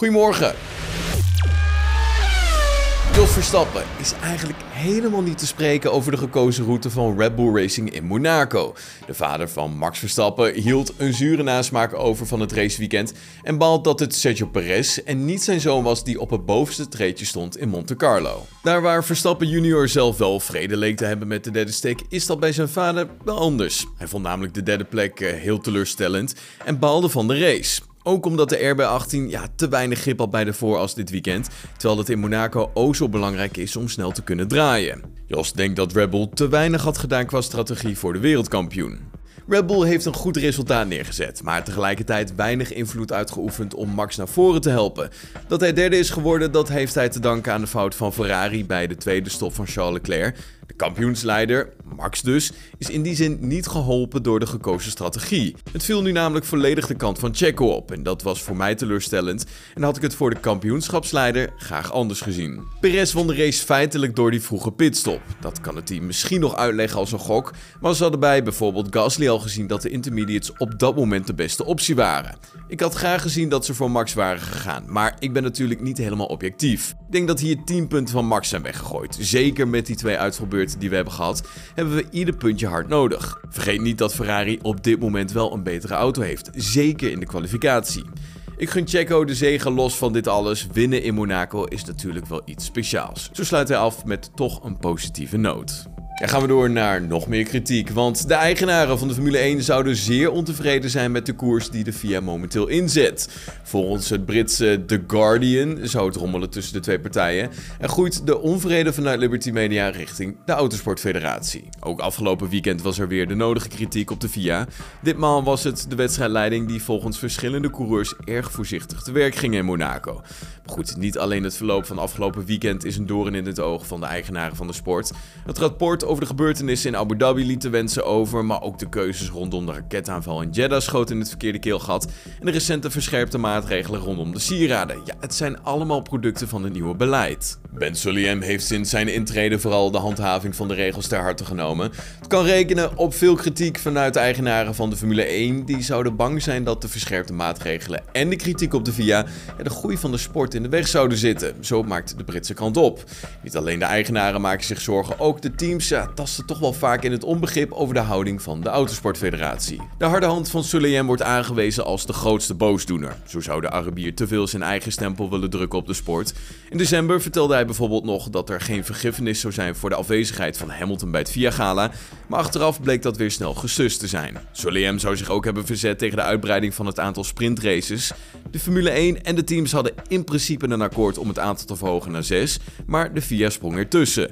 Goedemorgen. Jos Verstappen is eigenlijk helemaal niet te spreken over de gekozen route van Red Bull Racing in Monaco. De vader van Max Verstappen hield een zure nasmaak over van het raceweekend en baalt dat het Sergio Perez en niet zijn zoon was die op het bovenste treedje stond in Monte Carlo. Daar waar Verstappen junior zelf wel vrede leek te hebben met de derde steek, is dat bij zijn vader wel anders. Hij vond namelijk de derde plek eh, heel teleurstellend en baalde van de race. Ook omdat de RB18 ja, te weinig grip had bij de vooras dit weekend, terwijl het in Monaco ook zo belangrijk is om snel te kunnen draaien. Jos denkt dat Red Bull te weinig had gedaan qua strategie voor de wereldkampioen. Red Bull heeft een goed resultaat neergezet, maar tegelijkertijd weinig invloed uitgeoefend om Max naar voren te helpen. Dat hij derde is geworden, dat heeft hij te danken aan de fout van Ferrari bij de tweede stop van Charles Leclerc. De kampioensleider, Max dus, is in die zin niet geholpen door de gekozen strategie. Het viel nu namelijk volledig de kant van Checo op en dat was voor mij teleurstellend en had ik het voor de kampioenschapsleider graag anders gezien. Perez won de race feitelijk door die vroege pitstop. Dat kan het team misschien nog uitleggen als een gok, maar ze hadden bij bijvoorbeeld Gasly al gezien dat de intermediates op dat moment de beste optie waren. Ik had graag gezien dat ze voor Max waren gegaan, maar ik ben natuurlijk niet helemaal objectief. Ik denk dat hier 10 punten van Max zijn weggegooid. Zeker met die twee uitvalbeurten die we hebben gehad, hebben we ieder puntje hard nodig. Vergeet niet dat Ferrari op dit moment wel een betere auto heeft, zeker in de kwalificatie. Ik gun Checo de zegen los van dit alles. Winnen in Monaco is natuurlijk wel iets speciaals. Zo sluit hij af met toch een positieve noot. Dan gaan we door naar nog meer kritiek, want de eigenaren van de Formule 1 zouden zeer ontevreden zijn met de koers die de FIA momenteel inzet. Volgens het Britse The Guardian zou het rommelen tussen de twee partijen en groeit de onvrede vanuit Liberty Media richting de Autosportfederatie. Ook afgelopen weekend was er weer de nodige kritiek op de FIA. Ditmaal was het de wedstrijdleiding die volgens verschillende coureurs erg voorzichtig te werk ging in Monaco. Goed, niet alleen het verloop van afgelopen weekend is een doorn in het oog van de eigenaren van de sport. Het rapport over de gebeurtenissen in Abu Dhabi liet te wensen over, maar ook de keuzes rondom de raketaanval in Jeddah schoten in het verkeerde keelgat en de recente verscherpte maatregelen rondom de sieraden. Ja, het zijn allemaal producten van het nieuwe beleid. Ben Soliem heeft sinds zijn intrede vooral de handhaving van de regels ter harte genomen. Het kan rekenen op veel kritiek vanuit de eigenaren van de Formule 1, die zouden bang zijn dat de verscherpte maatregelen en de kritiek op de VIA de groei van de sport in de weg zouden zitten. Zo maakt de Britse krant op. Niet alleen de eigenaren maken zich zorgen, ook de teams ja, tasten toch wel vaak in het onbegrip over de houding van de Autosportfederatie. De harde hand van Sullivan wordt aangewezen als de grootste boosdoener. Zo zou de Arabier te veel zijn eigen stempel willen drukken op de sport. In december vertelde hij bijvoorbeeld nog dat er geen vergiffenis zou zijn voor de afwezigheid van Hamilton bij het Via Gala, maar achteraf bleek dat weer snel gesust te zijn. Sullivan zou zich ook hebben verzet tegen de uitbreiding van het aantal sprintraces. De Formule 1 en de teams hadden in principe een akkoord om het aantal te verhogen naar 6, maar de FIA sprong ertussen.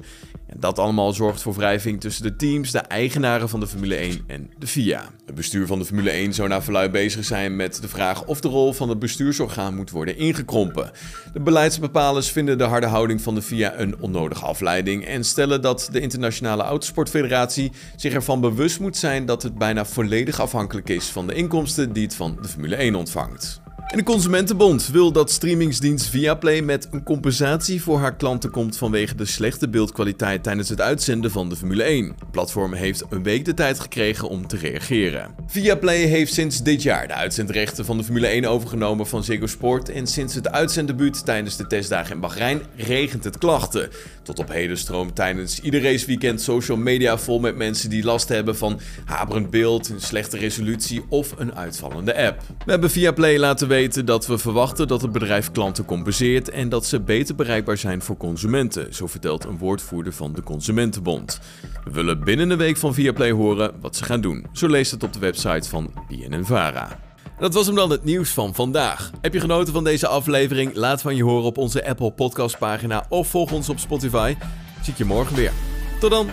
En dat allemaal zorgt voor wrijving tussen de teams, de eigenaren van de Formule 1 en de FIA. Het bestuur van de Formule 1 zou naar verluid bezig zijn met de vraag of de rol van het bestuursorgaan moet worden ingekrompen. De beleidsbepalers vinden de harde houding van de FIA een onnodige afleiding en stellen dat de Internationale Autosportfederatie zich ervan bewust moet zijn dat het bijna volledig afhankelijk is van de inkomsten die het van de Formule 1 ontvangt. En de Consumentenbond wil dat streamingsdienst Viaplay met een compensatie voor haar klanten komt vanwege de slechte beeldkwaliteit tijdens het uitzenden van de Formule 1. Het platform heeft een week de tijd gekregen om te reageren. Viaplay heeft sinds dit jaar de uitzendrechten van de Formule 1 overgenomen van Ziggo Sport en sinds het uitzenddebuut tijdens de testdagen in Bahrein regent het klachten. Tot op heden stroomt tijdens ieder raceweekend social media vol met mensen die last hebben van haperend beeld, een slechte resolutie of een uitvallende app. We hebben Viaplay laten weten weten dat we verwachten dat het bedrijf klanten compenseert en dat ze beter bereikbaar zijn voor consumenten, zo vertelt een woordvoerder van de Consumentenbond. We willen binnen een week van Viaplay horen wat ze gaan doen. Zo leest het op de website van BNNVARA. Dat was hem dan het nieuws van vandaag. Heb je genoten van deze aflevering? Laat van je horen op onze Apple Podcast pagina of volg ons op Spotify. Zie ik je morgen weer. Tot dan.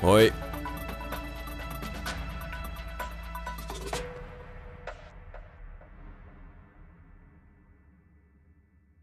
Hoi.